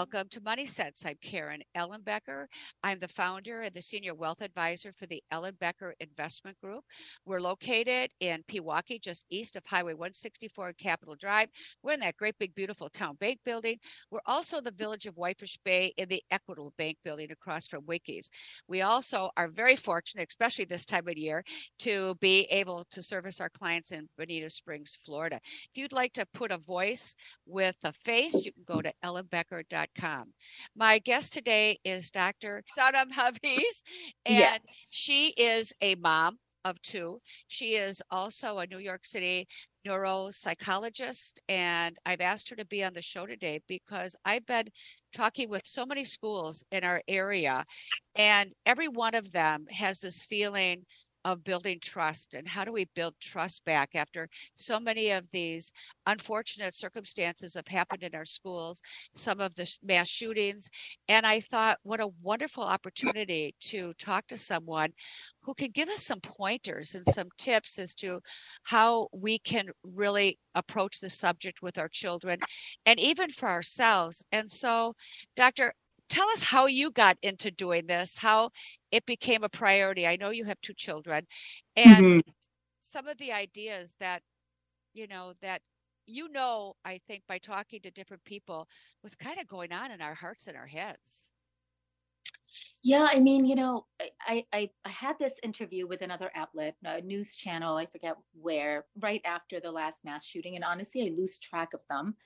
Welcome to Money Sense. I'm Karen Ellenbecker. I'm the founder and the senior wealth advisor for the Ellenbecker Investment Group. We're located in Pewaukee, just east of Highway 164 and Capitol Drive. We're in that great big beautiful town bank building. We're also the village of Whitefish Bay in the Equitable Bank building across from Wickies. We also are very fortunate, especially this time of year, to be able to service our clients in Bonita Springs, Florida. If you'd like to put a voice with a face, you can go to ellenbecker.com my guest today is Dr. Sanam Hafeez, and yeah. she is a mom of two. She is also a New York City neuropsychologist, and I've asked her to be on the show today because I've been talking with so many schools in our area, and every one of them has this feeling of building trust and how do we build trust back after so many of these unfortunate circumstances have happened in our schools some of the mass shootings. And i thought what a wonderful opportunity to talk to someone who can give us some pointers and some tips as to how we can really approach the subject with our children and even for ourselves. And so dr tell us how you got into doing this, how it became a priority. I know you have two children, and mm-hmm. some of the ideas that, you know, that you know, I think by talking to different people, was kind of going on in our hearts and our heads. Yeah, I mean, you know, I, I I had this interview with another outlet, a news channel, I forget where, right after the last mass shooting, and honestly, I lose track of them.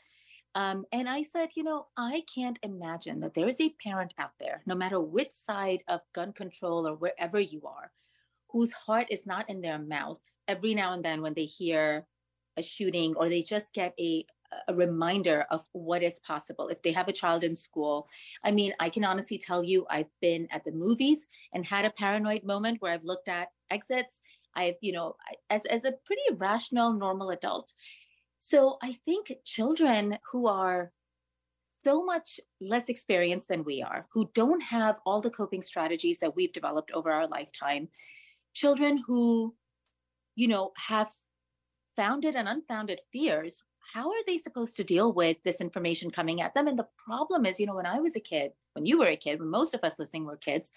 Um, and I said, you know, I can't imagine that there is a parent out there, no matter which side of gun control or wherever you are, whose heart is not in their mouth every now and then when they hear a shooting or they just get a a reminder of what is possible if they have a child in school. I mean, I can honestly tell you, I've been at the movies and had a paranoid moment where I've looked at exits. I've, you know, as as a pretty rational, normal adult, so I think children who are so much less experienced than we are, who don't have all the coping strategies that we've developed over our lifetime, children who, you know, have founded and unfounded fears, how are they supposed to deal with this information coming at them? And the problem is, you know, when I was a kid, when you were a kid, when most of us listening were kids,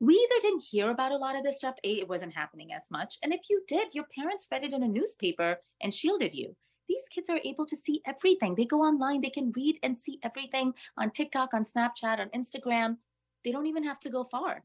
we either didn't hear about a lot of this stuff, A, it wasn't happening as much. And if you did, your parents read it in a newspaper and shielded you these kids are able to see everything. They go online, they can read and see everything on TikTok, on Snapchat, on Instagram. They don't even have to go far.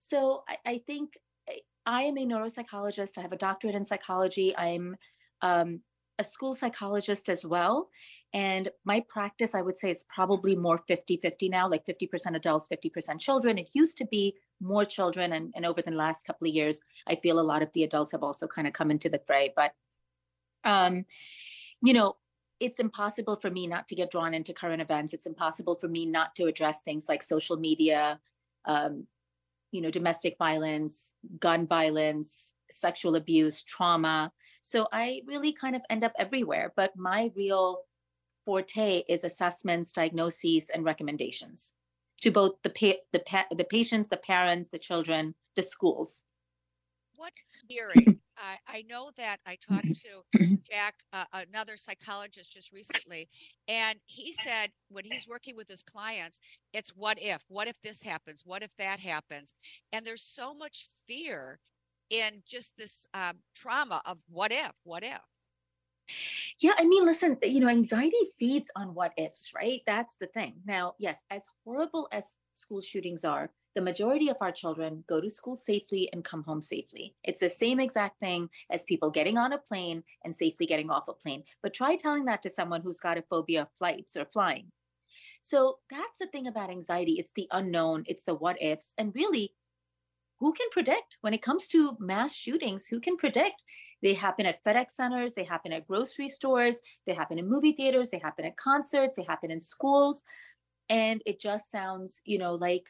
So I, I think eh, I am a neuropsychologist. I have a doctorate in psychology. I'm um, a school psychologist as well. And my practice, I would say, is probably more 50 50 now, like 50% adults, 50% children. It used to be more children. And, and over the last couple of years, I feel a lot of the adults have also kind of come into the fray. But um, you know, it's impossible for me not to get drawn into current events. It's impossible for me not to address things like social media, um, you know, domestic violence, gun violence, sexual abuse, trauma. So I really kind of end up everywhere. But my real forte is assessments, diagnoses, and recommendations to both the pa- the pa- the patients, the parents, the children, the schools. What hearing I, I know that I talked mm-hmm. to mm-hmm. Jack, uh, another psychologist, just recently, and he said when he's working with his clients, it's what if? What if this happens? What if that happens? And there's so much fear in just this um, trauma of what if? What if? Yeah, I mean, listen, you know, anxiety feeds on what ifs, right? That's the thing. Now, yes, as horrible as school shootings are, the majority of our children go to school safely and come home safely. It's the same exact thing as people getting on a plane and safely getting off a plane. But try telling that to someone who's got a phobia of flights or flying. So that's the thing about anxiety. It's the unknown, it's the what ifs. And really, who can predict when it comes to mass shootings? Who can predict? They happen at FedEx centers, they happen at grocery stores, they happen in movie theaters, they happen at concerts, they happen in schools. And it just sounds, you know, like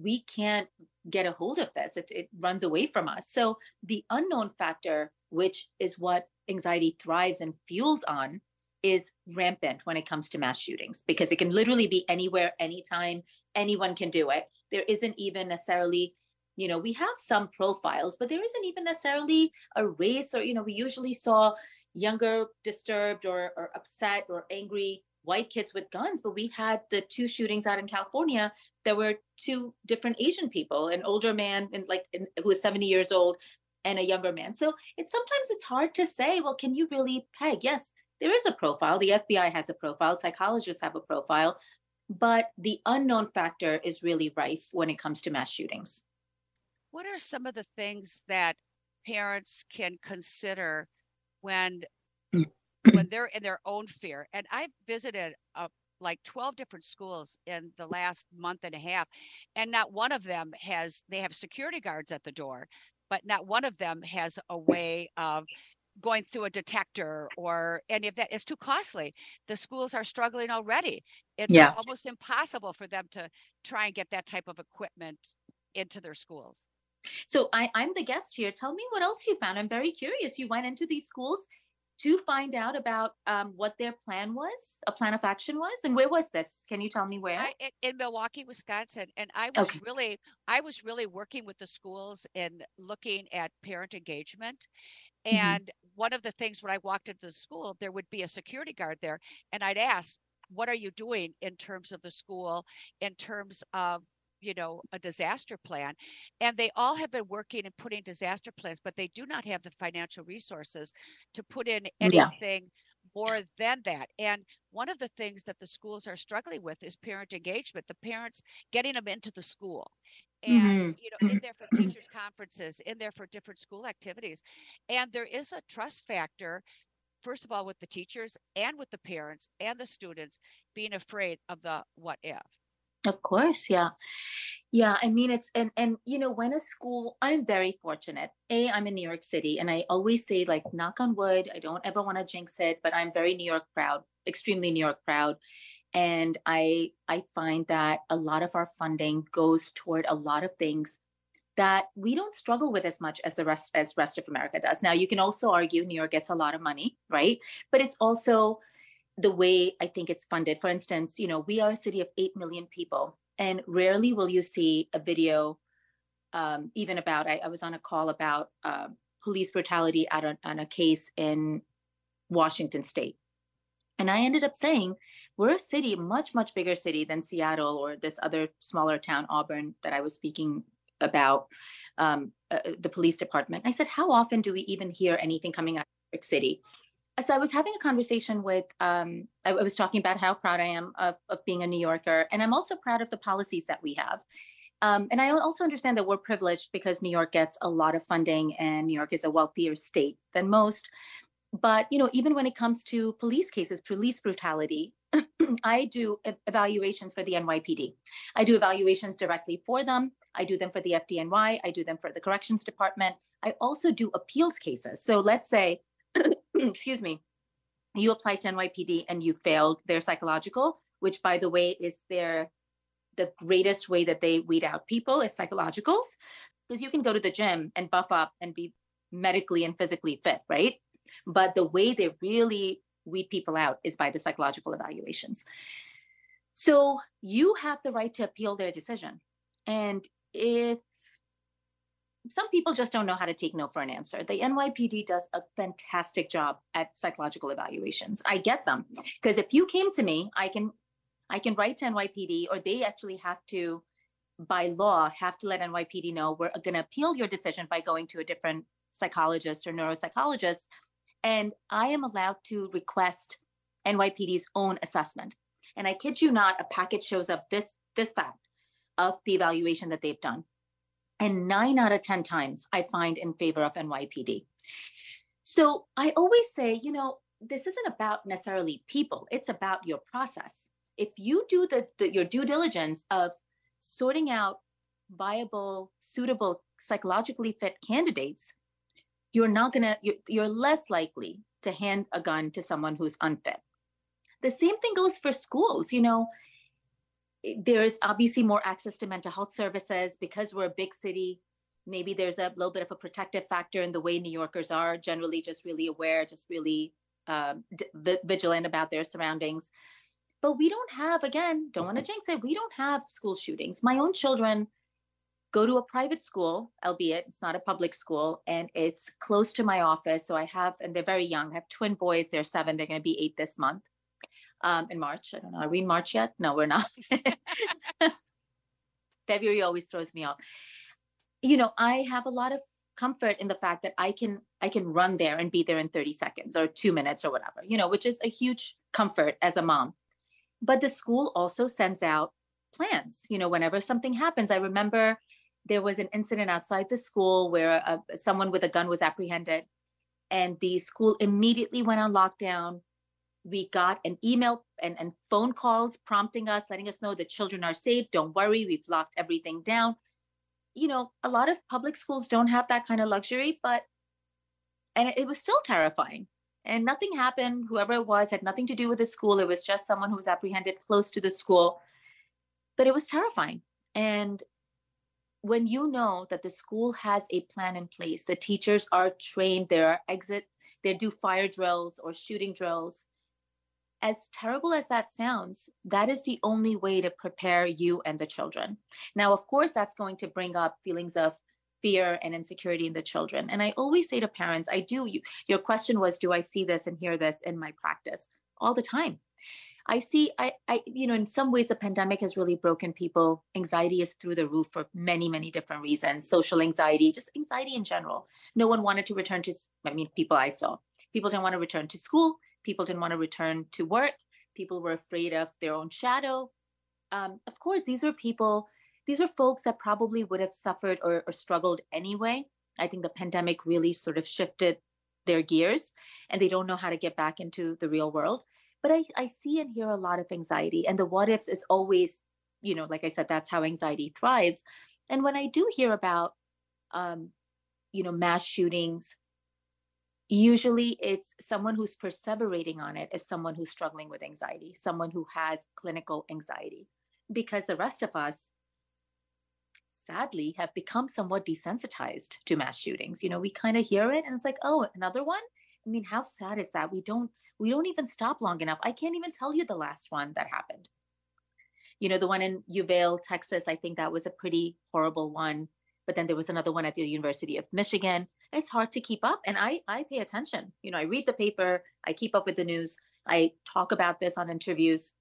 we can't get a hold of this. It, it runs away from us. So the unknown factor, which is what anxiety thrives and fuels on, is rampant when it comes to mass shootings because it can literally be anywhere, anytime, anyone can do it. There isn't even necessarily, you know, we have some profiles, but there isn't even necessarily a race or, you know, we usually saw younger, disturbed or, or upset or angry white kids with guns, but we had the two shootings out in California. There were two different Asian people, an older man and like in, who was 70 years old and a younger man. So it's sometimes it's hard to say, well, can you really peg? Yes, there is a profile. The FBI has a profile, psychologists have a profile, but the unknown factor is really rife when it comes to mass shootings. What are some of the things that parents can consider when when they're in their own fear. And I've visited uh, like 12 different schools in the last month and a half, and not one of them has, they have security guards at the door, but not one of them has a way of going through a detector or any of that. It's too costly. The schools are struggling already. It's yeah. almost impossible for them to try and get that type of equipment into their schools. So I, I'm the guest here. Tell me what else you found. I'm very curious. You went into these schools to find out about um, what their plan was, a plan of action was, and where was this? Can you tell me where? I, in, Milwaukee, Wisconsin, and I was okay. really, I was really working with the schools and looking at parent engagement. Mm-hmm. And mm-hmm. one of the things when I walked into the school, there would be a security guard there, and I'd ask, "What are you doing in terms of the school? In terms of you know a disaster plan and they all have been working and putting disaster plans but they do not have the financial resources to put in anything yeah. more than that and one of the things that the schools are struggling with is parent engagement the parents getting them into the school and mm-hmm. you know in there for teachers conferences in there for different school activities and there is a trust factor first of all with the teachers and with the parents and the students being afraid of the what if of course, yeah. Yeah, I mean it's and and you know when a school I'm very fortunate. A I'm in New York City and I always say like knock on wood, I don't ever want to jinx it, but I'm very New York proud, extremely New York proud. And I I find that a lot of our funding goes toward a lot of things that we don't struggle with as much as the rest as rest of America does. Now you can also argue New York gets a lot of money, right? But it's also the way I think it's funded. For instance, you know, we are a city of 8 million people, and rarely will you see a video um, even about, I, I, was on a call about uh, police brutality a, on a case in Washington state. And I ended up saying, we're a city, much, much bigger city than Seattle or this other smaller town, Auburn, that I was speaking about, um, uh, the police department. I said, how often do we even hear anything coming out of New York City? So I was having a conversation with, um, I, I, was talking about how proud I am of, of being a New Yorker. And I'm also proud of the policies that we have. Um, and I also understand that we're privileged because New York gets a lot of funding and New York is a wealthier state than most. But, you know, even when it comes to police cases, police brutality, I do evaluations for the NYPD. I do evaluations directly for them. I do them for the FDNY. I do them for the corrections department. I also do appeals cases. So let's say excuse me, you applied to NYPD and you failed their psychological, which by the way is their the greatest way that they weed out people is psychologicals. Because you can go to the gym and buff up and be medically and physically fit, right? But the way they really weed people out is by the psychological evaluations. So you have the right to appeal their decision. And if some people just don't know how to take no for an answer. The NYPD does a fantastic job at psychological evaluations. I get them because if you came to me, I can I can write to NYPD or they actually have to by law have to let NYPD know we're going to appeal your decision by going to a different psychologist or neuropsychologist and I am allowed to request NYPD's own assessment. And I kid you not, a packet shows up this this fact of the evaluation that they've done and nine out of 10 times I find in favor of NYPD. So I always say, you know, this isn't about necessarily people, it's about your process. If you do the, the your due diligence of sorting out viable, suitable, psychologically fit candidates, you're not gonna, you're, you're less likely to hand a gun to someone who's unfit. The same thing goes for schools. You know, there's obviously more access to mental health services because we're a big city. Maybe there's a little bit of a protective factor in the way New Yorkers are generally just really aware, just really um, d- vigilant about their surroundings. But we don't have, again, don't want to jinx it, we don't have school shootings. My own children go to a private school, albeit it's not a public school, and it's close to my office. So I have, and they're very young. I have twin boys. They're seven. They're going to be eight this month um, in March. I don't know. Are we in March yet? No, we're not. February always throws me off. You know, I have a lot of comfort in the fact that I can I can run there and be there in 30 seconds or 2 minutes or whatever. You know, which is a huge comfort as a mom. But the school also sends out plans. You know, whenever something happens, I remember there was an incident outside the school where someone with a gun was apprehended and the school immediately went on lockdown we got an email and, and phone calls prompting us letting us know the children are safe don't worry we've locked everything down. You know a lot of public schools don't have that kind of luxury but and it, it was still terrifying. And nothing happened. Whoever it was had nothing to do with the school. It was just someone who was apprehended close to the school. But it was terrifying. And when you know that the school has a plan in place, the teachers are trained, there are exit, they do fire drills or shooting drills. As terrible as that sounds, that is the only way to prepare you and the children. Now, of course, that's going to bring up feelings of fear and insecurity in the children. And I always say to parents, I do, you, your question was, do I see this and hear this in my practice? All the time. I see, I, I, you know, in some ways, the pandemic has really broken people. Anxiety is through the roof for many, many different reasons. Social anxiety, just anxiety in general. No one wanted to return to. I mean, people I saw, people didn't want to return to school. People didn't want to return to work. People were afraid of their own shadow. Um, of course, these were people. These were folks that probably would have suffered or, or struggled anyway. I think the pandemic really sort of shifted their gears, and they don't know how to get back into the real world but I, I see and hear a lot of anxiety and the what ifs is always you know like i said that's how anxiety thrives and when i do hear about um you know mass shootings usually it's someone who's perseverating on it is someone who's struggling with anxiety someone who has clinical anxiety because the rest of us sadly have become somewhat desensitized to mass shootings you know we kind of hear it and it's like oh another one i mean how sad is that we don't we don't even stop long enough. I can't even tell you the last one that happened. You know, the one in Uvalde, Texas, I think that was a pretty horrible one. But then there was another one at the University of Michigan. It's hard to keep up. And I, I pay attention. You know, I read the paper, I keep up with the news, I talk about this on interviews.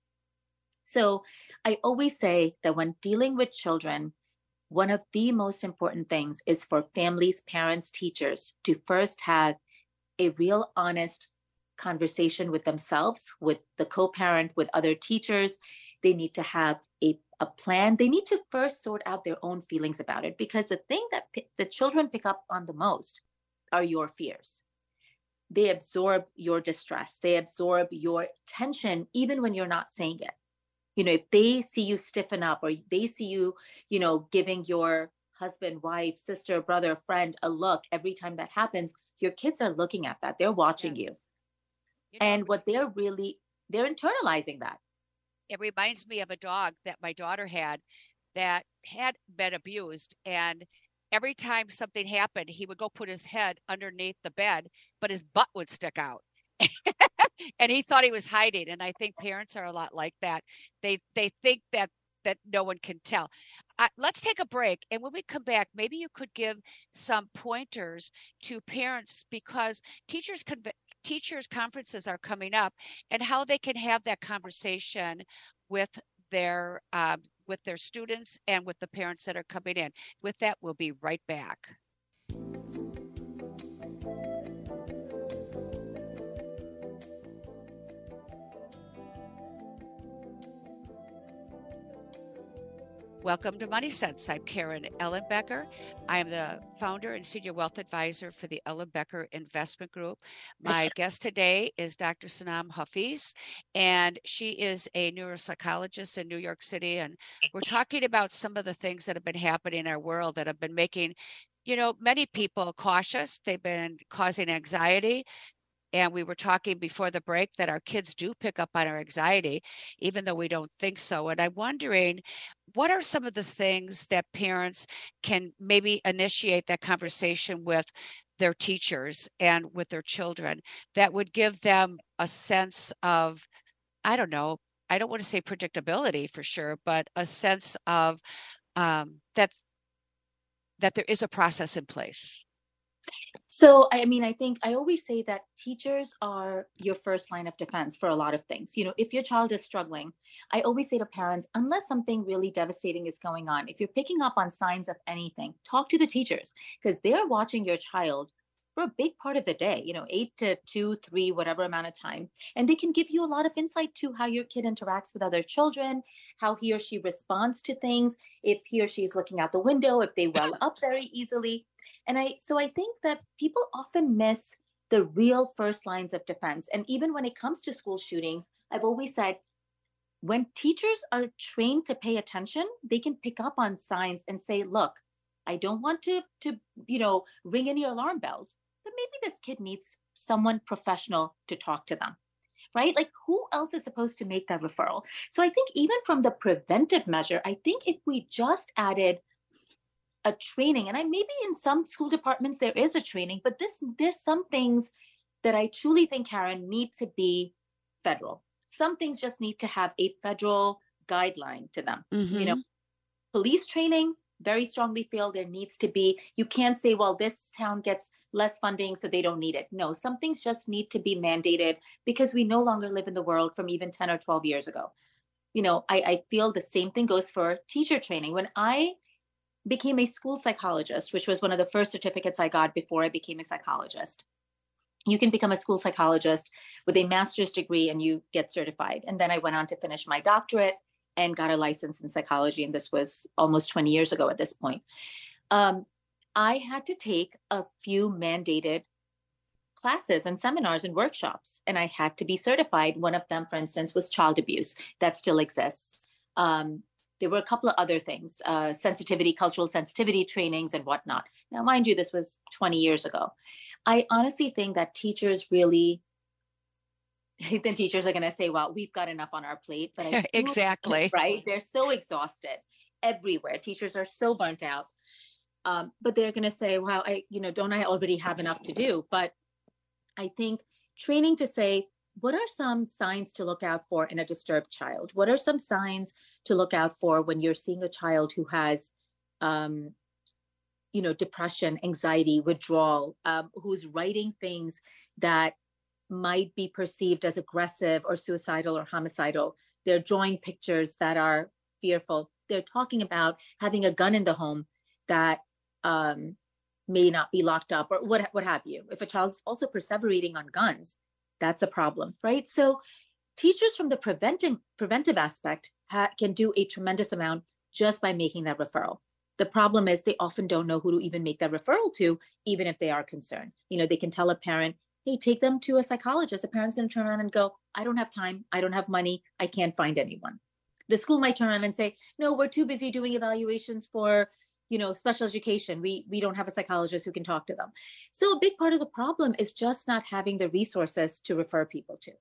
So I always say that when dealing with children, one of the most important things is for families, parents, teachers to first have a real honest conversation with themselves, with the co parent, with other teachers. They need to have a, a plan. They need to first sort out their own feelings about it because the thing that p- the children pick up on the most are your fears. They absorb your distress, they absorb your tension, even when you're not saying it. You know, if they see you stiffen up or they see you, you know, giving your husband, wife, sister, brother, friend a look every time that happens, your kids are looking at that. They're watching you and what they're really they're internalizing that it reminds me of a dog that my daughter had that had been abused and every time something happened he would go put his head underneath the bed but his butt would stick out. And he thought he was hiding and i think parents are a lot like that. They they think that that no one can tell. Uh, let's take a break and when we come back maybe you could give some pointers to parents because teachers can teachers conferences are coming up and how they can have that conversation with their um, with their students and with the parents that are coming in. With that we'll be right back Welcome to Money Sense. I'm Karen Ellenbecker. I am the founder and senior wealth advisor for the Ellenbecker Investment Group. My guest today is Dr. Sanam Hafeez, and she is a neuropsychologist in New York City. And we're talking about some of the things that have been happening in our world that have been making, you know, many people cautious. They've been causing anxiety And we were talking before the break that our kids do pick up on our anxiety, even though we don't think so. And I'm wondering, what are some of the things that parents can maybe initiate that conversation with their teachers and with their children that would give them a sense of, I don't know, I don't want to say predictability for sure, but a sense of um, that that there is a process in place. So, I mean, I think I always say that teachers are your first line of defense for a lot of things. You know, if your child is struggling, I always say to parents, unless something really devastating is going on, if you're picking up on signs of anything, talk to the teachers because they're watching your child for a big part of the day, you know, eight to two, three, whatever amount of time. And they can give you a lot of insight to how your kid interacts with other children, how he or she responds to things, if he or she is looking out the window, if they well up very easily. And I, so I think that people often miss the real first lines of defense. And even when it comes to school shootings, I've always said, when teachers are trained to pay attention, they can pick up on signs and say, look, I don't want to to you know ring any alarm bells but maybe this kid needs someone professional to talk to them right like who else is supposed to make that referral so i think even from the preventive measure i think if we just added a training and i maybe in some school departments there is a training but this there's some things that i truly think karen need to be federal some things just need to have a federal guideline to them mm-hmm. you know mm-hmm. police training very strongly feel there needs to be you can't say well this town gets less funding so they don't need it. No, some things just need to be mandated because we no longer live in the world from even 10 or 12 years ago. You know, I, I feel the same thing goes for teacher training. When I became a school psychologist, which was one of the first certificates I got before I became a psychologist, you can become a school psychologist with a master's degree and you get certified. And then I went on to finish my doctorate and got a license in psychology. And this was almost 20 years ago at this point. Um, I had to take a few mandated classes and seminars and workshops, and I had to be certified. One of them, for instance, was child abuse that still exists. Um, there were a couple of other things, uh, sensitivity, cultural sensitivity trainings, and whatnot. Now, mind you, this was 20 years ago. I honestly think that teachers really then teachers are going to say, well, we've got enough on our plate. But I exactly. Right. They're so exhausted everywhere. Teachers are so burnt out um, but they're going to say well i you know don't i already have enough to do but i think training to say what are some signs to look out for in a disturbed child? What are some signs to look out for when you're seeing a child who has um, you know depression anxiety withdrawal um, who's writing things that might be perceived as aggressive or suicidal or homicidal? They're drawing pictures that are fearful. They're talking about having a gun in the home that um, may not be locked up or what what have you. If a child's also perseverating on guns, that's a problem, right? So teachers from the preventing preventive aspect ha- can do a tremendous amount just by making that referral. The problem is they often don't know who to even make that referral to, even if they are concerned. You know, they can tell a parent, hey, take them to a psychologist. A parent's going to turn around and go, I don't have time. I don't have money. I can't find anyone. The school might turn around and say, no, we're too busy doing evaluations for you know special education. We we don't have a psychologist who can talk to them. So a big part of the problem is just not having the resources to refer people to.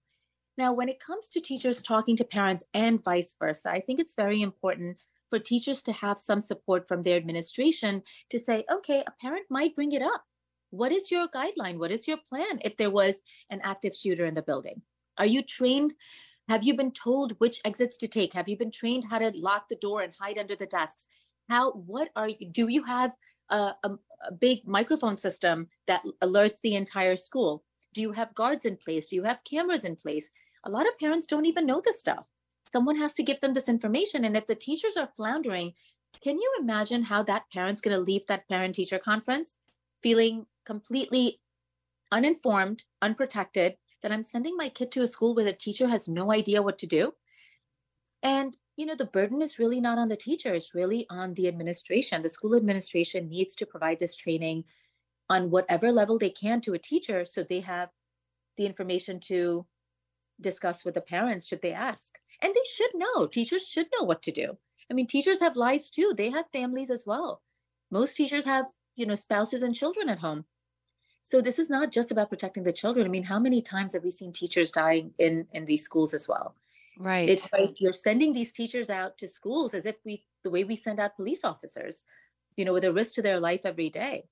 Now when it comes to teachers talking to parents and vice versa i think it's very important for teachers to have some support from their administration to say okay a parent might bring it up. What is your guideline? What is your plan if there was an active shooter in the building? Are you trained? Have you been told which exits to take? Have you been trained how to lock the door and hide under the desks how what are you do you have a, a, a big microphone system that alerts the entire school? Do you have guards in place? Do you have cameras in place? A lot of parents don't even know this stuff. Someone has to give them this information and if the teachers are floundering can you imagine how that parent's going to leave that parent teacher conference feeling completely uninformed unprotected that i'm sending my kid to a school where the teacher has no idea what to do? And you know the burden is really not on the teacher it's really on the administration. The school administration needs to provide this training on whatever level they can to a teacher so they have the information to discuss with the parents should they ask. And they should know teachers should know what to do. I mean teachers have lives too they have families as well. Most teachers have you know spouses and children at home. So this is not just about protecting the children. I mean, how many times have we seen teachers dying in in these schools as well? Right. It's like you're sending these teachers out to schools as if we the way we send out police officers, you know, with a risk to their life every day.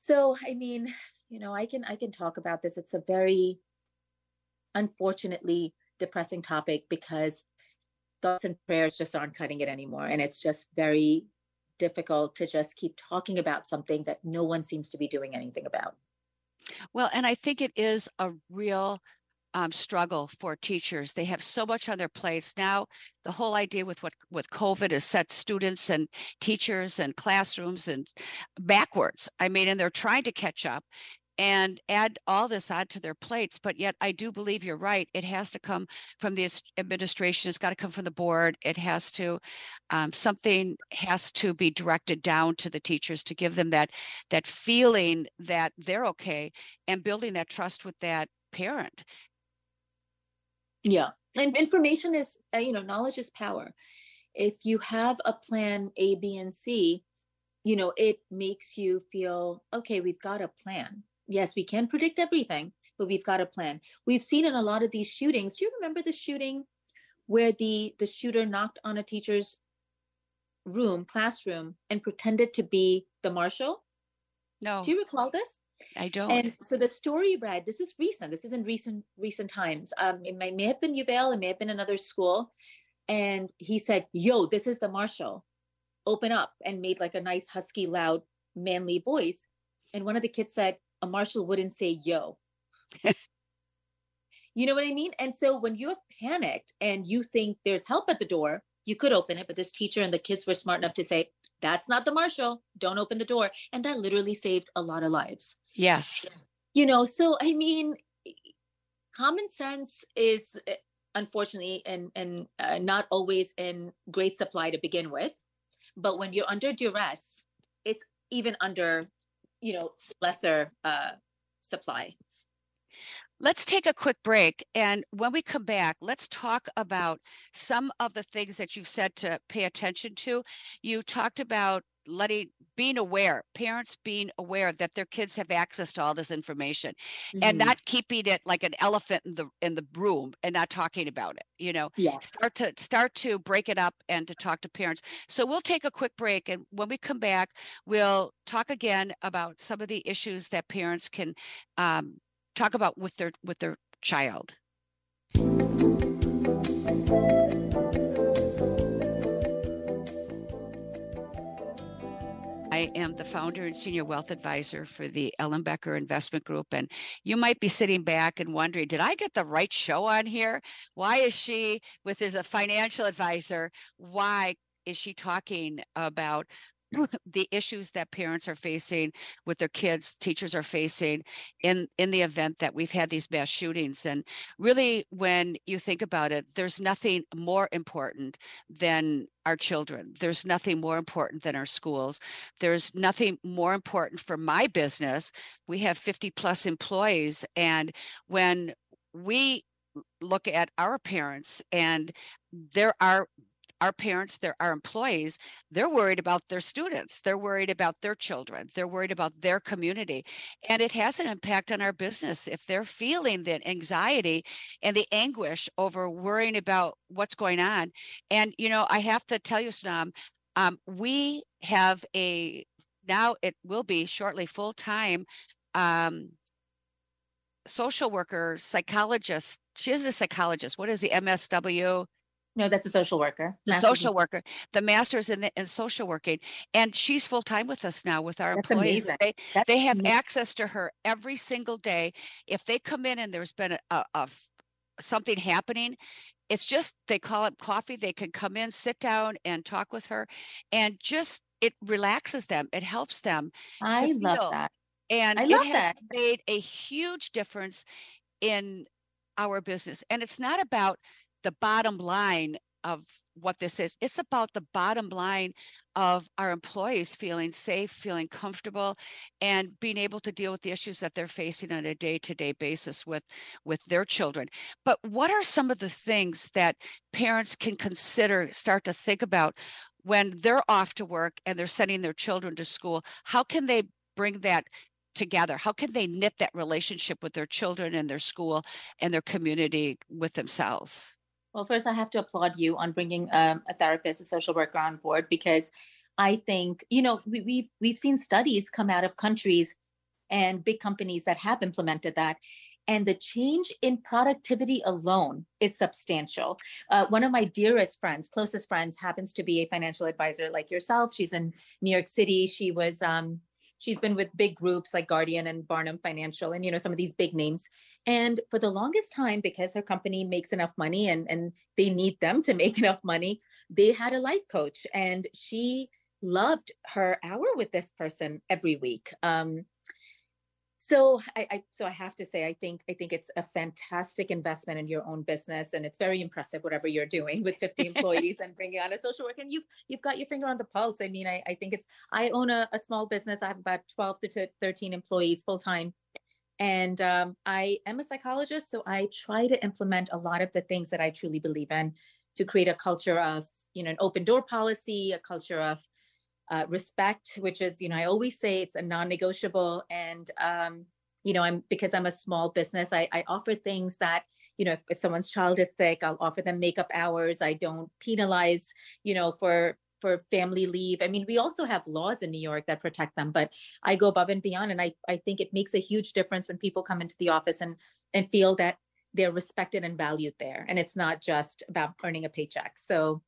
So, I mean, you know, I can I can talk about this. It's a very unfortunately depressing topic because thoughts and prayers just aren't cutting it anymore and it's just very difficult to just keep talking about something that no one seems to be doing anything about. Well, and I think it is a real um, struggle for teachers. They have so much on their plates now. The whole idea with what with COVID has set students and teachers and classrooms and backwards. I mean, and they're trying to catch up and add all this onto their plates. But yet, I do believe you're right. It has to come from the administration. It's got to come from the board. It has to um, something has to be directed down to the teachers to give them that that feeling that they're okay and building that trust with that parent. Yeah, and information is uh, you know knowledge is power. If you have a plan A, B, and C, you know it makes you feel okay. We've got a plan yes, we can predict everything, but we've got a plan. We've seen in a lot of these shootings. Do you remember the shooting where the the shooter knocked on a teacher's room, classroom, and pretended to be the marshal? No. Do you recall this? I don't. And so the story read, this is recent. This is in recent recent times. Um, it may, may have been Uvalde, it may have been another school. And he said, Yo, this is the marshal. Open up and made like a nice, husky, loud, manly voice. And one of the kids said, a marshal wouldn't say yo. you know what I mean? And so when you're panicked and you think there's help at the door, you could open it, but this teacher and the kids were smart enough to say, that's not the marshal. Don't open the door. And that literally saved a lot of lives. Yes. You know, so I mean, common sense is eh, unfortunately and and uh, not always in great supply to begin with but when you're under duress it's even under you know lesser uh, supply Let's take a quick break. And when we come back, let's talk about some of the things that you've said to pay attention to. You talked about letting being aware parents being aware that their kids have access to all this information mm-hmm. and not keeping it like an elephant in the in the room and not talking about it you know? Yeah. Start to start to break it up and to talk to parents. So we'll take a quick break and when we come back we'll talk again about some of the issues that parents can um, talk about with their with their child I am the founder and senior wealth advisor for the Ellenbecker Investment Group. And you might be sitting back and wondering, did I get the right show on here? Why is she with as a financial advisor? Why is she talking about the issues that parents are facing with their kids teachers are facing in in the event that we've had these mass shootings. And really when you think about it there's nothing more important than our children. There's nothing more important than our schools. There's nothing more important for my business. We have 50 plus employees. And when we look at our parents and there are our parents, they're our employees, they're worried about their students, they're worried about their children, they're worried about their community. And it has an impact on our business if they're feeling the anxiety and the anguish over worrying about what's going on. And, you know, I have to tell you, Sanam, um, we have a now it will be shortly full time um, social worker, psychologist. She is a psychologist. What is the MSW? No, that's a social worker. The master's social worker, the master's in, the, in social working, and she's full time with us now with our that's employees. Amazing. They that's they have amazing. access to her every single day. If they come in and there's been a, a, a something happening, it's just they call it coffee. They can come in, sit down, and talk with her, and just it relaxes them. It helps them. I love feel. that, and I love it has that. made a huge difference in our business. And it's not about the bottom line of what this is. It's about the bottom line of our employees feeling safe, feeling comfortable, and being able to deal with the issues that they're facing on a day-to-day basis with with their children. But what are some of the things that parents can consider, start to think about when they're off to work and they're sending their children to school? How can they bring that together? How can they knit that relationship with their children and their school and their community with themselves? Well, first, I have to applaud you on bringing um, a therapist, a social worker on board, because I think you know we, we've we've seen studies come out of countries and big companies that have implemented that, and the change in productivity alone is substantial. Uh, one of my dearest friends, closest friends, happens to be a financial advisor like yourself. She's in New York City. She was um, she's been with big groups like Guardian and Barnum Financial, and you know some of these big names. And for the longest time, because her company makes enough money and and they need them to make enough money, they had a life coach, and she loved her hour with this person every week. Um, so I, I, so i have to say i think i think it's a fantastic investment in your own business and it's very impressive whatever you're doing with 50 employees and bringing on a social worker and you've you've got your finger on the pulse. I mean i, I think it's i own a, a small business. I have about 12 to 13 employees full time and um, i am a psychologist so i try to implement a lot of the things that i truly believe in to create a culture of you know an open door policy a culture of uh, respect, which is, you know, I always say it's a non-negotiable. And, um, you know, I'm because I'm a small business, I, I offer things that, you know, if, if someone's child is sick, I'll offer them makeup hours. I don't penalize, you know, for for family leave. I mean, we also have laws in New York that protect them, but I go above and beyond. And I, I think it makes a huge difference when people come into the office and and feel that they're respected and valued there. And it's not just about earning a paycheck. So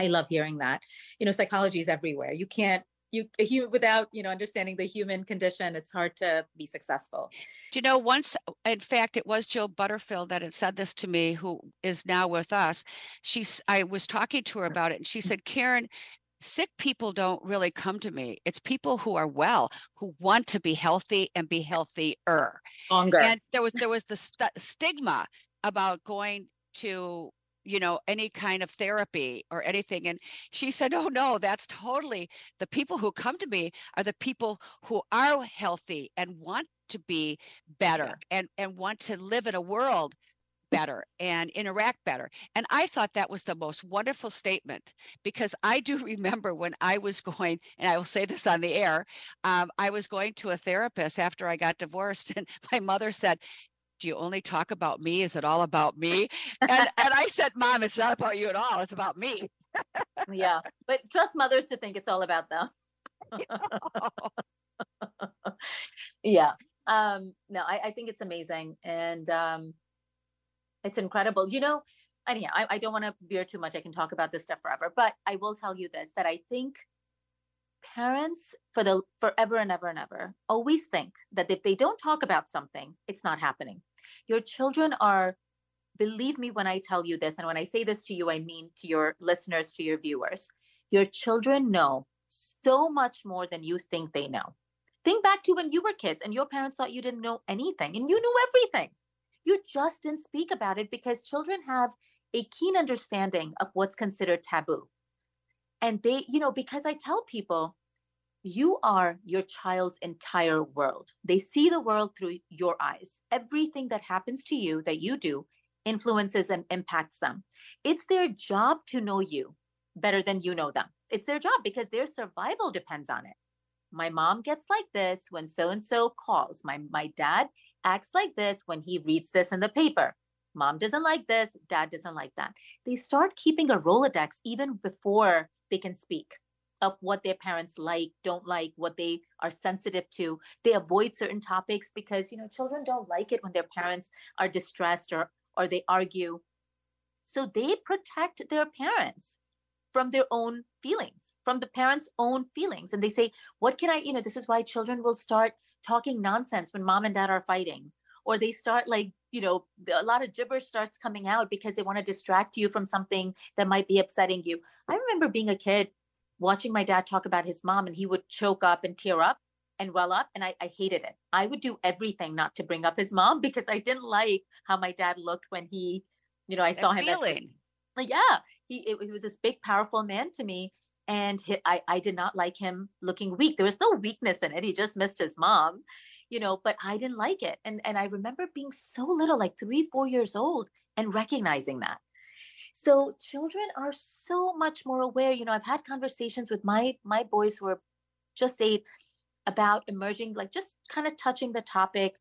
I love hearing that. You know, psychology is everywhere. You can't you without you know understanding the human condition it's hard to be successful. Do you know once in fact it was jill butterfield that had said this to me who is now with us. She's i was talking to her about it and she mm-hmm. said karen sick people don't really come to me. It's people who are well who want to be healthy and be healthier. Longer. And there was there was the st- stigma about going to you know any kind of therapy or anything and she said oh no that's totally the people who come to me are the people who are healthy and want to be better and and want to live in a world better and interact better. And I thought that was the most wonderful statement because I do remember when I was going, and I will say this on the air, um, I was going to a therapist after I got divorced, and my mother said, do you only talk about me? Is it all about me? And, and I said, Mom, it's not about you at all. It's about me. yeah. But trust mothers to think it's all about them. yeah. Um, no, I, I think it's amazing. And um, it's incredible. You know, anyhow, I, I don't want to veer too much. I can talk about this stuff forever, but I will tell you this that I think parents for the forever and ever and ever always think that if they don't talk about something, it's not happening. Your children are, believe me when I tell you this, and when I say this to you, I mean to your listeners, to your viewers. Your children know so much more than you think they know. Think back to when you were kids and your parents thought you didn't know anything and you knew everything. You just didn't speak about it because children have a keen understanding of what's considered taboo. And they, you know, because I tell people, you are your child's entire world. They see the world through your eyes. Everything that happens to you that you do influences and impacts them. It's their job to know you better than you know them. It's their job because their survival depends on it. My mom gets like this when so and so calls. My my dad acts like this when he reads this in the paper. Mom doesn't like this, dad doesn't like that. They start keeping a Rolodex even before they can speak of what their parents like, don't like, what they are sensitive to. They avoid certain topics because, you know, children don't like it when their parents are distressed or or they argue. So they protect their parents from their own feelings, from the parents' own feelings. And they say, what can I, you know, this is why children will start talking nonsense when mom and dad are fighting. Or they start like, you know, a lot of gibberish starts coming out because they want to distract you from something that might be upsetting you. I remember being a kid watching my dad talk about his mom and he would choke up and tear up and well up and I, I hated it. I would do everything not to bring up his mom because i didn't like how my dad looked when he you know i saw him feeling. As, yeah he, it, he was this big powerful man to me and he, I, I did not like him looking weak. There was no weakness in it. He just missed his mom you know but i didn't like it. And and i remember being so little like three four years old and recognizing that so children are so much more aware. You know, I've had conversations with my my boys who are just eight about emerging, like just kind of touching the topic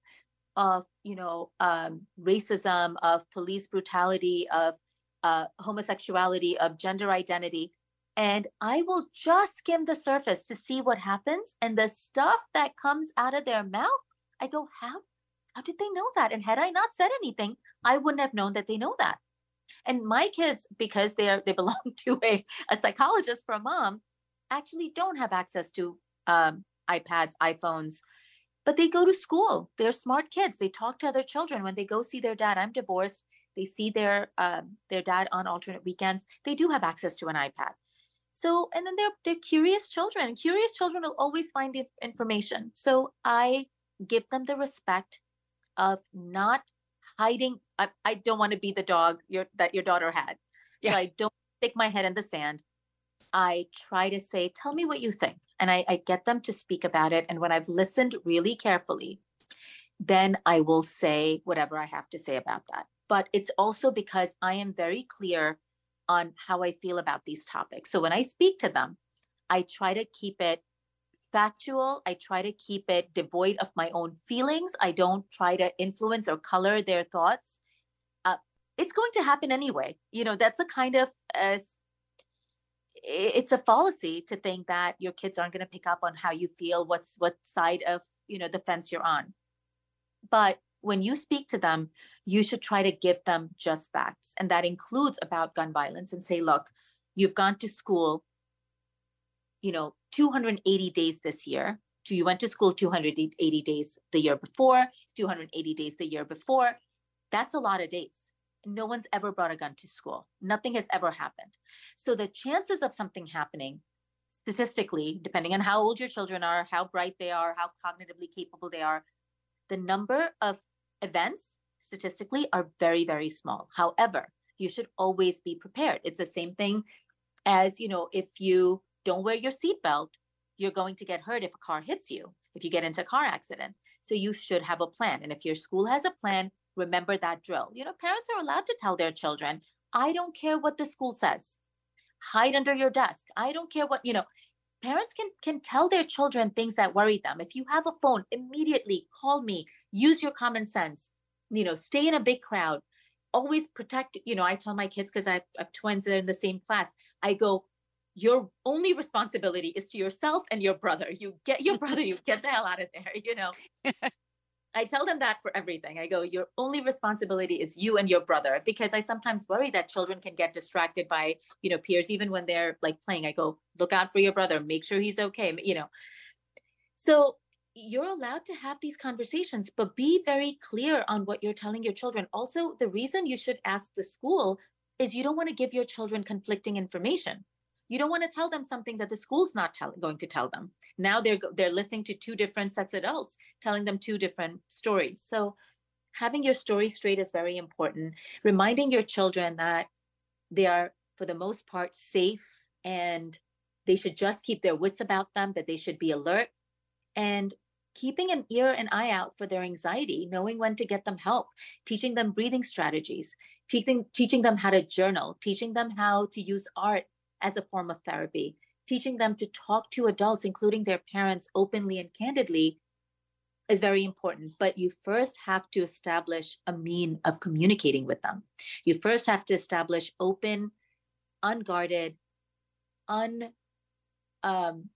of, you know, um, racism, of police brutality, of uh, homosexuality, of gender identity. And I will just skim the surface to see what happens. And the stuff that comes out of their mouth, I go, how, how did they know that? And had I not said anything, I wouldn't have known that they know that. And my kids, because they are they belong to a, a psychologist for a mom, actually don't have access to um, iPads, iPhones, but they go to school. They're smart kids. They talk to other children when they go see their dad. I'm divorced. They see their um, their dad on alternate weekends. They do have access to an iPad. So, and then they're they're curious children. Curious children will always find the information. So I give them the respect of not hiding. I, I don't want to be the dog your that your daughter had. Yeah. So I don't stick my head in the sand. I try to say, tell me what you think. And I, I get them to speak about it. And when I've listened really carefully, then I will say whatever I have to say about that. But it's also because I am very clear on how I feel about these topics. So when I speak to them, I try to keep it factual. I try to keep it devoid of my own feelings. I don't try to influence or color their thoughts. It's going to happen anyway. You know, that's a kind of uh, it's a fallacy to think that your kids aren't going to pick up on how you feel, what's what side of you know the fence you're on. But when you speak to them, you should try to give them just facts, and that includes about gun violence. And say, look, you've gone to school you know 280 days this year so you went to school 280 days the year before 280 days the year before that's a lot of days no one's ever brought a gun to school nothing has ever happened so the chances of something happening statistically depending on how old your children are how bright they are how cognitively capable they are the number of events statistically are very very small however you should always be prepared it's the same thing as you know if you don't wear your seatbelt, you're going to get hurt if a car hits you, if you get into a car accident. So you should have a plan. And if your school has a plan, remember that drill. You know, parents are allowed to tell their children, I don't care what the school says. Hide under your desk. I don't care what, you know, parents can can tell their children things that worry them. If you have a phone, immediately call me. Use your common sense. You know, stay in a big crowd. Always protect, you know, I tell my kids because I have twins that are in the same class. I go, your only responsibility is to yourself and your brother. You get your brother, you get the hell out of there, you know. I tell them that for everything. I go, your only responsibility is you and your brother because I sometimes worry that children can get distracted by, you know, peers even when they're like playing. I go, look out for your brother, make sure he's okay, you know. So you're allowed to have these conversations, but be very clear on what you're telling your children. Also, the reason you should ask the school is you don't want to give your children conflicting information you don't want to tell them something that the school's not tell, going to tell them. Now they're they're listening to two different sets of adults telling them two different stories. So having your story straight is very important. Reminding your children that they are for the most part safe and they should just keep their wits about them that they should be alert and keeping an ear and eye out for their anxiety knowing when to get them help teaching them breathing strategies teaching teaching them how to journal teaching them how to use art as a form of therapy, teaching them to talk to adults, including their parents, openly and candidly is very important. But you first have to establish a mean of communicating with them. You first have to establish open, unguarded, un um,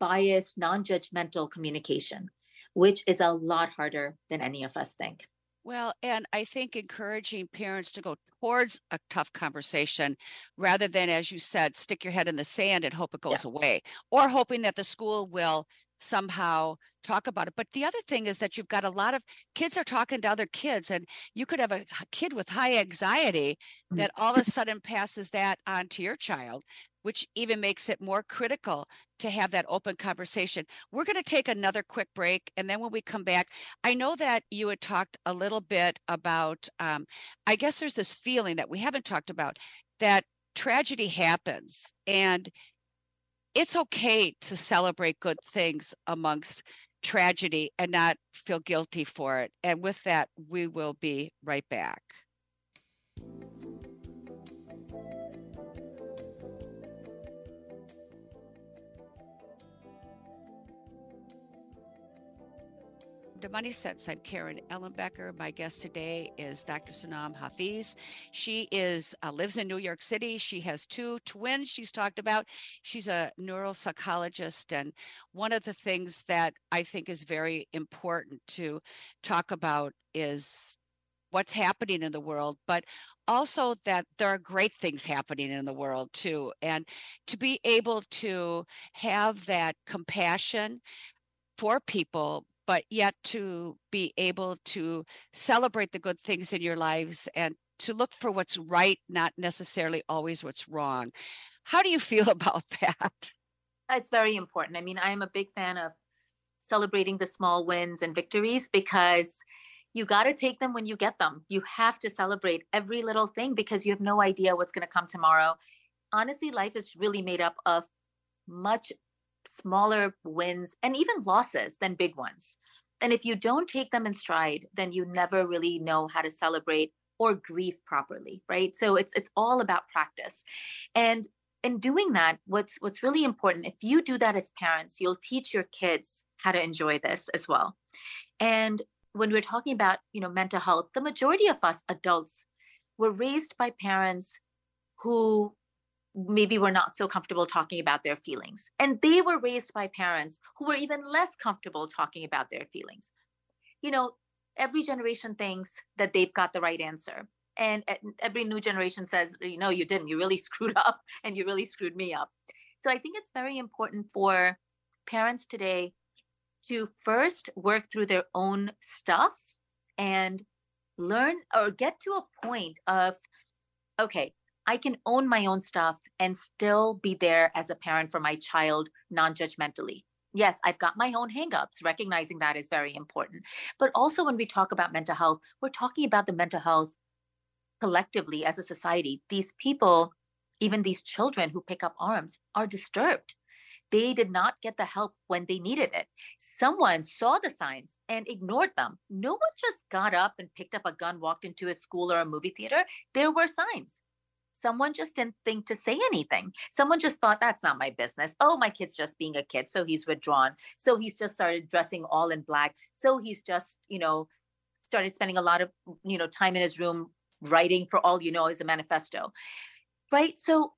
non judgmental communication, which is a lot harder than any of us think. Well, and I think encouraging parents to go towards a tough conversation rather than, as you said, stick your head in the sand and hope it goes yeah. away, or hoping that the school will somehow talk about it. But the other thing is that you've got a lot of kids are talking to other kids, and you could have a kid with high anxiety mm. that all of a sudden passes that on to your child which even makes it more critical to have that open conversation. We're going to take another quick break. And then when we come back, I know that you had talked a little bit about, um, I guess there's this feeling that we haven't talked about that tragedy happens and it's okay to celebrate good things amongst tragedy and not feel guilty for it. And with that, we will be right back. To Money Sense. I'm Karen Ellenbecker. My guest today is Dr. Sanam Hafeez. She is uh, lives in New York City. She has two twins she's talked about. She's a neuropsychologist. And one of the things that I think is very important to talk about is what's happening in the world, but also that there are great things happening in the world too. And to be able to have that compassion for people, but yet to be able to celebrate the good things in your lives and to look for what's right, not necessarily always what's wrong. How do you feel about that? It's very important. I mean, I am a big fan of celebrating the small wins and victories because you got to take them when you get them. You have to celebrate every little thing because you have no idea what's going to come tomorrow. Honestly, life is really made up of much smaller wins and even losses than big ones. And if you don't take them in stride, then you never really know how to celebrate or grieve properly, right? So it's it's all about practice. And in doing that, what's what's really important, if you do that as parents, you'll teach your kids how to enjoy this as well. And when we're talking about you know mental health the majority of us adults were raised by parents who maybe were not so comfortable talking about their feelings. And they were raised by parents who were even less comfortable talking about their feelings. You know every generation thinks that they've got the right answer. And every new generation says you know you didn't. You really screwed up and you really screwed me up. So i think it's very important for parents today to first work through their own stuff and learn or get to a point of, okay, I can own my own stuff and still be there as a parent for my child non judgmentally. Yes, I've got my own hangups. Recognizing that is very important. But also, when we talk about mental health, we're talking about the mental health collectively as a society. These people, even these children who pick up arms, are disturbed they did not get the help when they needed it. Someone saw the signs and ignored them. No one just got up and picked up a gun, walked into a school or a movie theater. There were signs. Someone just didn't think to say anything. Someone just thought, that's not my business. Oh, my kid's just being a kid. So he's withdrawn. So he's just started dressing all in black. So he's just, you know, started spending a lot of, you know, time in his room writing for all you know is a manifesto. Right. So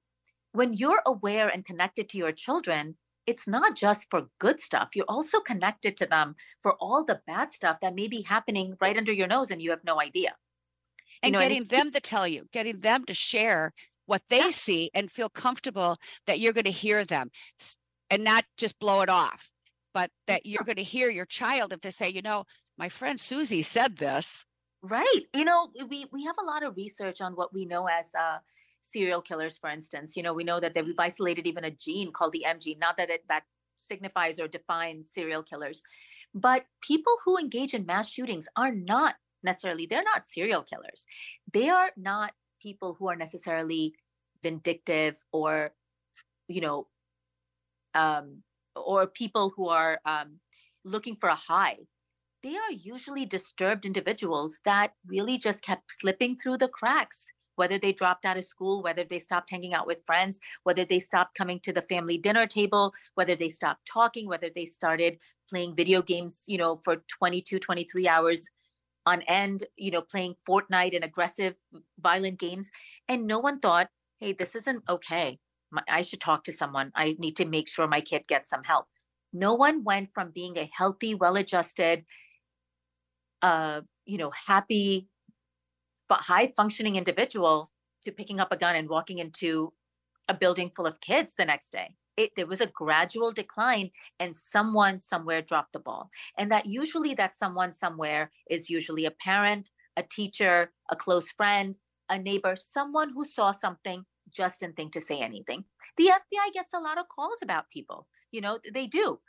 when you're aware and connected to your children, it's not just for good stuff. You're also connected to them for all the bad stuff that may be happening right under your nose and you have no idea. And know, getting and them to tell you, getting them to share what they yeah. see and feel comfortable that you're going to hear them and not just blow it off, but that you're going to hear your child if they say, you know, my friend Susie said this. Right. You know, we we have a lot of research on what we know as uh, serial killers, for instance. You know, we know that we've isolated even a gene called the M gene, not that it, that signifies or defines serial killers. But people who engage in mass shootings are not necessarily, they're not serial killers. They are not people who are necessarily vindictive or, you know, um, or people who are um, looking for a high. They are usually disturbed individuals that really just kept slipping through the cracks whether they dropped out of school, whether they stopped hanging out with friends, whether they stopped coming to the family dinner table, whether they stopped talking, whether they started playing video games, you know, for 22, 23 hours on end, you know, playing Fortnite and aggressive, violent games. And no one thought, hey, this isn't okay. I should talk to someone. I need to make sure my kid gets some help. No one went from being a healthy, well adjusted, uh, you know, happy, but high functioning individual to picking up a gun and walking into a building full of kids the next day. It, there was a gradual decline and someone somewhere dropped the ball. And that usually that someone somewhere is usually a parent, a teacher, a close friend, a neighbor, someone who saw something, just didn't think to say anything. The FBI gets a lot of calls about people. You know, they do.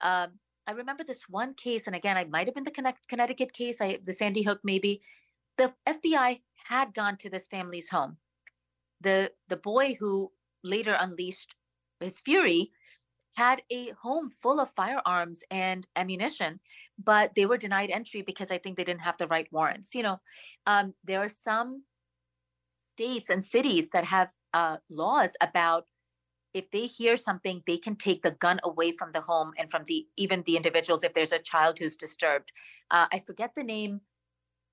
Um, I remember this one case, and again, I might have been the Connecticut case, I, the Sandy Hook maybe the FBI had gone to this family's home. The the boy who later unleashed his fury had a home full of firearms and ammunition, but they were denied entry because I think they didn't have the right warrants. You know, um, there are some states and cities that have uh, laws about if they hear something, they can take the gun away from the home and from the even the individuals if there's a child who's disturbed. Uh, I forget the name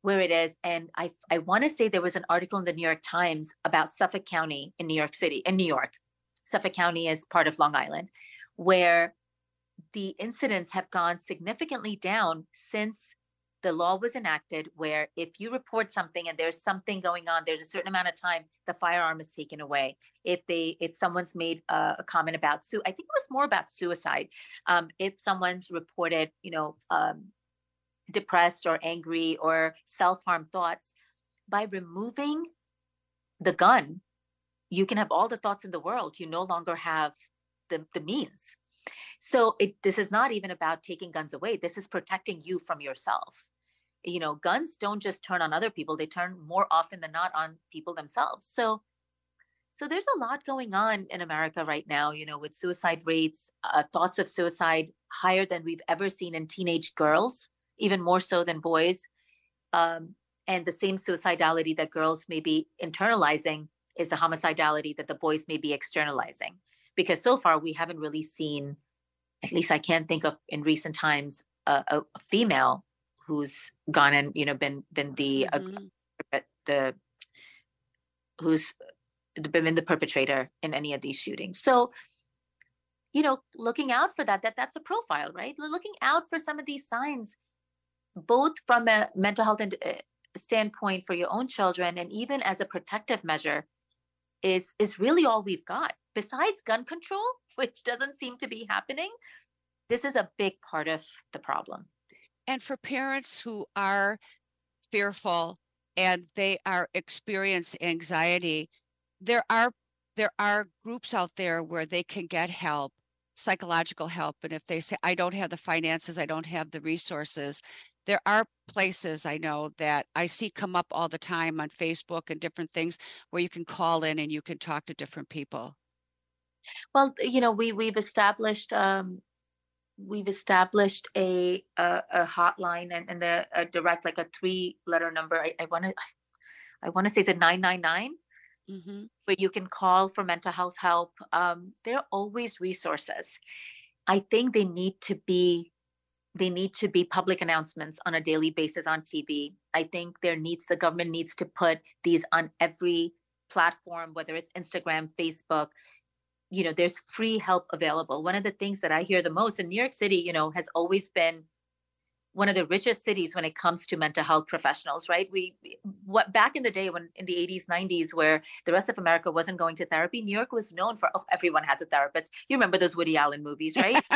where it is, and I I want to say there was an article in the New York Times about Suffolk County in New York City, in New York. Suffolk County is part of Long Island, where the incidents have gone significantly down since the law was enacted where if you report something and there's something going on there's a certain amount of time the firearm is taken away. If they if someone's made a, a comment about su i think it was more about suicide. Um, if someone's reported you know um, depressed or angry or self-harm thoughts by removing the gun you can have all the thoughts in the world you no longer have the, the means. So it, this is not even about taking guns away this is protecting you from yourself. You know guns don't just turn on other people they turn more often than not on people themselves. So so there's a lot going on in america right now you know with suicide rates uh, thoughts of suicide higher than we've ever seen in teenage girls even more so than boys. Um, and the same suicidality that girls may be internalizing is the homicidality that the boys may be externalizing. Because so far we haven't really seen at least i can't think of in recent times a, a, female who's gone and you know been been the mm-hmm. uh, the who's been the perpetrator in any of these shootings. So you know looking out for that that that's a profile right? Looking out for some of these signs both from a mental health and, uh, standpoint for your own children and even as a protective measure is is really all we've got. Besides gun control which doesn't seem to be happening this is a big part of the problem. And for parents who are fearful and they are experience anxiety there are there are groups out there where they can get help psychological help. And if they say i don't have the finances i don't have the resources there are places i know that i see come up all the time on facebook and different things where you can call in and you can talk to different people. Well you know we we've established um we've established a a, a hotline and, and the, a direct like a three letter number. I want to i want to say it's a 999 mm-hmm. where you can call for mental health help. Um, there are always resources. I think they need to be they need to be public announcements on a daily basis on tv i think there needs the government needs to put these on every platform whether it's instagram facebook. You know there's free help available. One of the things that i hear the most in new york city you know has always been one of the richest cities when it comes to mental health professionals right? We what back in the day when in the 80s 90s where the rest of america wasn't going to therapy new york was known for oh everyone has a therapist. You remember those woody allen movies right?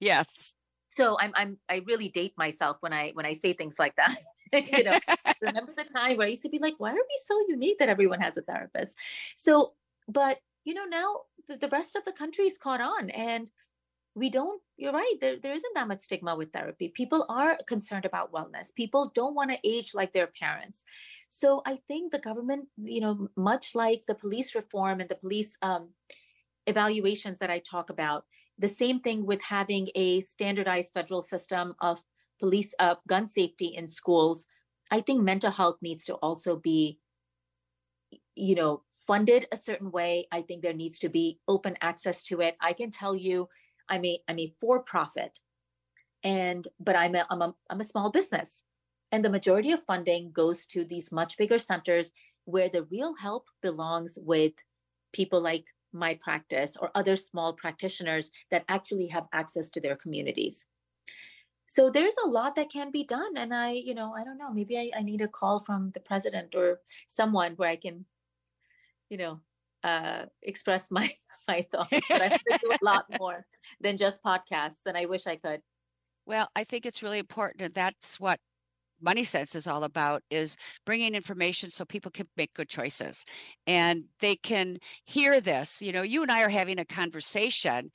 Yes so i'm i'm i really date myself when i when i say things like that you know? Remember the time where i used to be like why are we so unique that everyone has a therapist? So but you know now the, the rest of the country is caught on and we don't you're right there, there isn't that much stigma with therapy. People are concerned about wellness. People don't want to age like their parents. So i think the government you know much like the police reform and the police um, evaluations that i talk about the same thing with having a standardized federal system of police uh, gun safety in schools i think mental health needs to also be you know funded a certain way. I think there needs to be open access to it. I can tell you, I'm a I'm a for profit, and but I'm a I'm a I'm a small business, and the majority of funding goes to these much bigger centers where the real help belongs with people like my practice or other small practitioners that actually have access to their communities so there's a lot that can be done and i you know i don't know maybe I, I, need a call from the president or someone where i can you know, uh, express my my thoughts. But I have to do a lot more than just podcasts, and I wish I could. Well, I think it's really important, and that's what money sense is all about is bringing information so people can make good choices and they can hear this you know you and i are having a conversation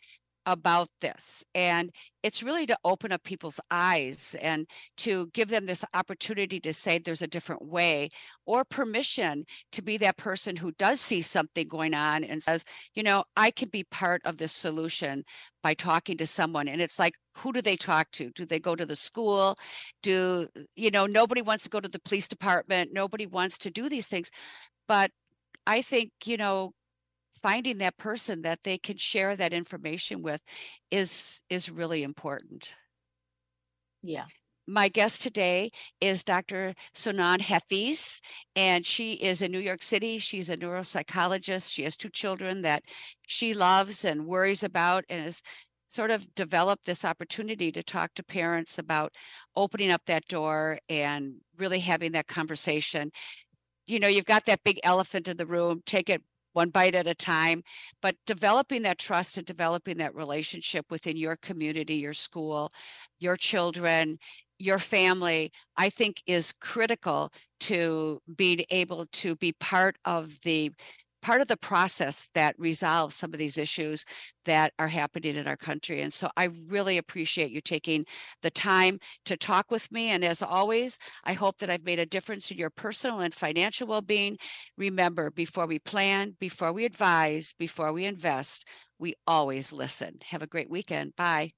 about this. And it's really to open up people's eyes and to give them this opportunity to say there's a different way or permission to be that person who does see something going on and says, you know, I can be part of this solution by talking to someone. And it's like, who do they talk to? Do they go to the school? Do, you know, nobody wants to go to the police department. Nobody wants to do these things. But I think, you know, finding that person that they can share that information with is is really important. Yeah. My guest today is Dr. Sanam Hafeez, and she is in New York City. She's a neuropsychologist. She has two children that she loves and worries about, and has sort of developed this opportunity to talk to parents about opening up that door and really having that conversation. You know, you've got that big elephant in the room, take it one bite at a time, but developing that trust and developing that relationship within your community, your school, your children, your family, I think is critical to being able to be part of the part of the process that resolves some of these issues that are happening in our country. And so I really appreciate you taking the time to talk with me. And as always, I hope that I've made a difference in your personal and financial well being. Remember, before we plan, before we advise, before we invest, we always listen. Have a great weekend. Bye.